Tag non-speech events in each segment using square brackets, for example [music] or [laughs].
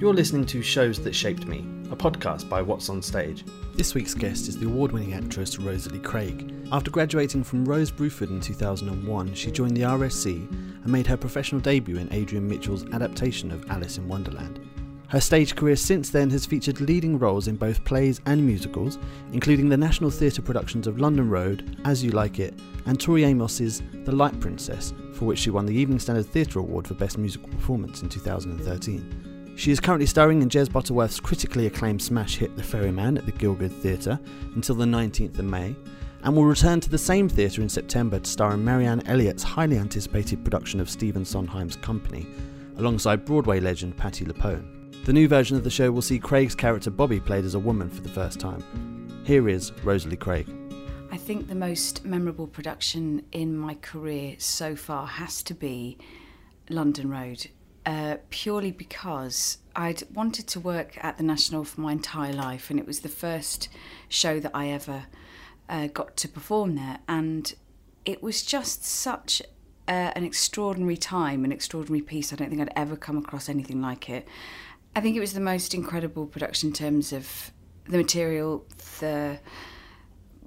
You're listening to Shows That Shaped Me, a podcast by What's on Stage. This week's guest is the award winning actress Rosalie Craig. After graduating from Rose Bruford in 2001, she joined the RSC and made her professional debut in Adrian Mitchell's adaptation of Alice in Wonderland. Her stage career since then has featured leading roles in both plays and musicals, including the National Theatre productions of London Road, As You Like It, and Tori Amos's The Light Princess, for which she won the Evening Standard Theatre Award for Best Musical Performance in 2013. She is currently starring in Jez Butterworth's critically acclaimed smash hit The Ferryman at the Gielgud Theatre until the 19th of May, and will return to the same theatre in September to star in Marianne Elliott's highly anticipated production of Stephen Sondheim's Company, alongside Broadway legend Patti LuPone. The new version of the show will see Craig's character Bobby played as a woman for the first time. Here is Rosalie Craig. I think the most memorable production in my career so far has to be London Road uh, purely because I'd wanted to work at the National for my entire life, and it was the first show that I ever uh, got to perform there, and it was just such uh, an extraordinary time, an extraordinary piece. I don't think I'd ever come across anything like it. I think it was the most incredible production in terms of the material, the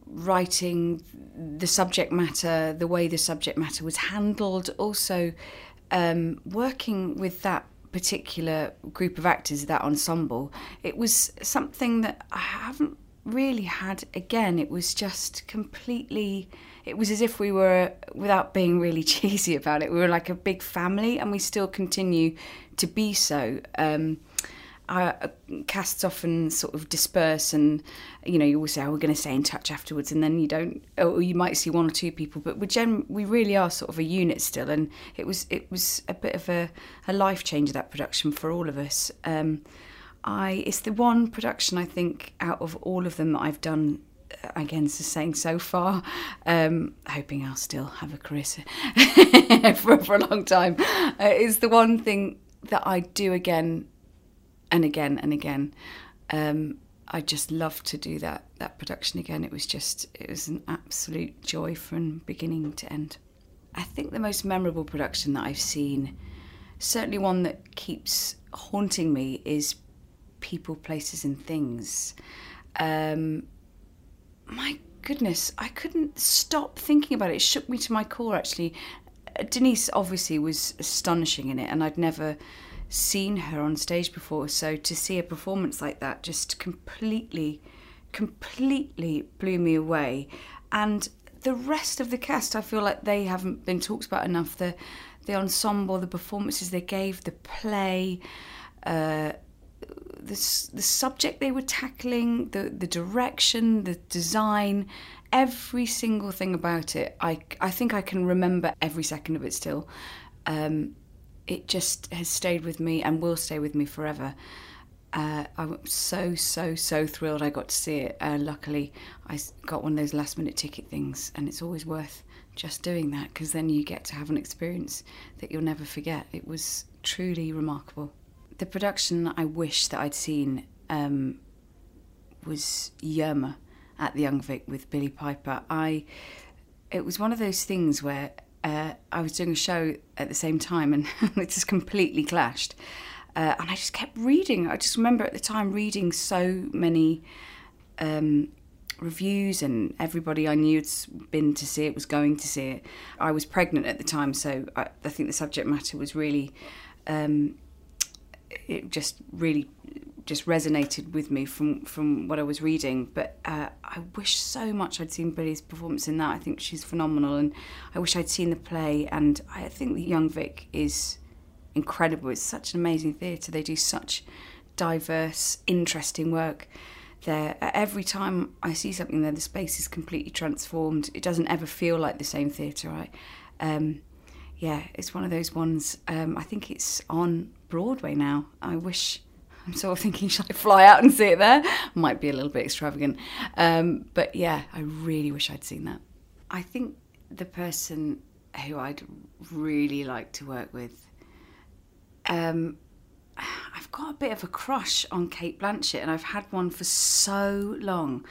writing, the subject matter, the way the subject matter was handled, also um, working with that particular group of actors, that ensemble, it was something that I haven't really had again. It was just completely. It was as if we were, without being really [laughs] cheesy about it, we were like a big family, and we still continue to be so. Um, uh, casts often sort of disperse and you know you always say oh we're going to stay in touch afterwards and then you don't or you might see one or two people but we gen- we really are sort of a unit still and it was it was a bit of a, a life changer that production for all of us. Um, I it's the one production I think out of all of them that I've done uh, again the saying so far. Um, hoping I'll still have a career [laughs] for, for a long time. Uh, is the one thing that I do again and again and again. Um, I just loved to do that that production again. It was just it was an absolute joy from beginning to end. I think the most memorable production that I've seen, certainly one that keeps haunting me, is People, Places, and Things. Um, my goodness, I couldn't stop thinking about it. It shook me to my core. Actually, Denise obviously was astonishing in it, and I'd never seen her on stage before. So to see a performance like that just completely, completely blew me away. And the rest of the cast, I feel like they haven't been talked about enough. The the ensemble, the performances they gave, the play, uh, the the subject they were tackling, the the direction, the design, every single thing about it. I I think I can remember every second of it still. Um, it just has stayed with me and will stay with me forever. Uh, I'm so so so thrilled I got to see it. Uh, luckily, I got one of those last minute ticket things, and it's always worth just doing that because then you get to have an experience that you'll never forget. It was truly remarkable. The production I wish that I'd seen um, was Yerma at the Young Vic with Billie Piper. I it was one of those things where uh, I was doing a show at the same time and [laughs] it just completely clashed. Uh, and I just kept reading. I just remember at the time reading so many um, reviews, and everybody I knew had been to see it was going to see it. I was pregnant at the time, so I, I think the subject matter was really, um, it just really just resonated with me from from what I was reading. But uh, I wish so much I'd seen Billie's performance in that. I think she's phenomenal, and I wish I'd seen the play. And I think the Young Vic is incredible. It's such an amazing theatre. They do such diverse, interesting work. There, every time I see something there, the space is completely transformed. It doesn't ever feel like the same theatre. Right? Um, yeah, it's one of those ones. Um, I think it's on Broadway now. I wish I'm sort of thinking, [laughs] should I fly out and see it there? Might be a little bit extravagant. Um, but yeah, I really wish I'd seen that. I think the person who I'd really like to work with, um, I've got a bit of a crush on Cate Blanchett, and I've had one for so long.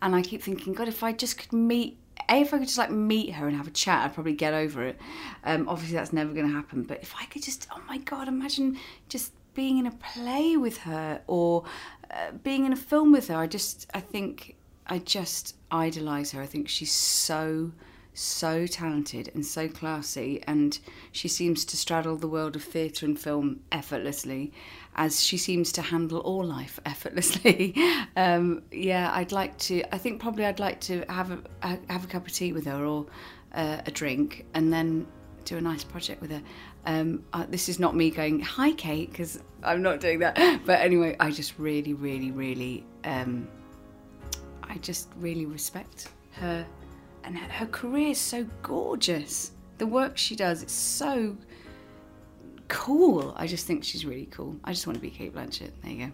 And I keep thinking, God, if I just could meet a, if I could just like meet her and have a chat, I'd probably get over it. Um, obviously, that's never going to happen. But if I could just, oh my god, imagine just being in a play with her or uh, being in a film with her. I just, I think, I just idolise her. I think she's so, so talented and so classy, and she seems to straddle the world of theatre and film effortlessly, as she seems to handle all life effortlessly. [laughs] um, yeah, I'd like to. I think probably I'd like to have a have a cup of tea with her or uh, a drink, and then do a nice project with her. Um, uh, this is not me going, hi, Cate, because I'm not doing that. [laughs] But anyway, I just really, really, really, um, I just really respect her. And her, her career is so gorgeous. The work she does, it's so cool. I just think she's really cool. I just want to be Cate Blanchett. There you go.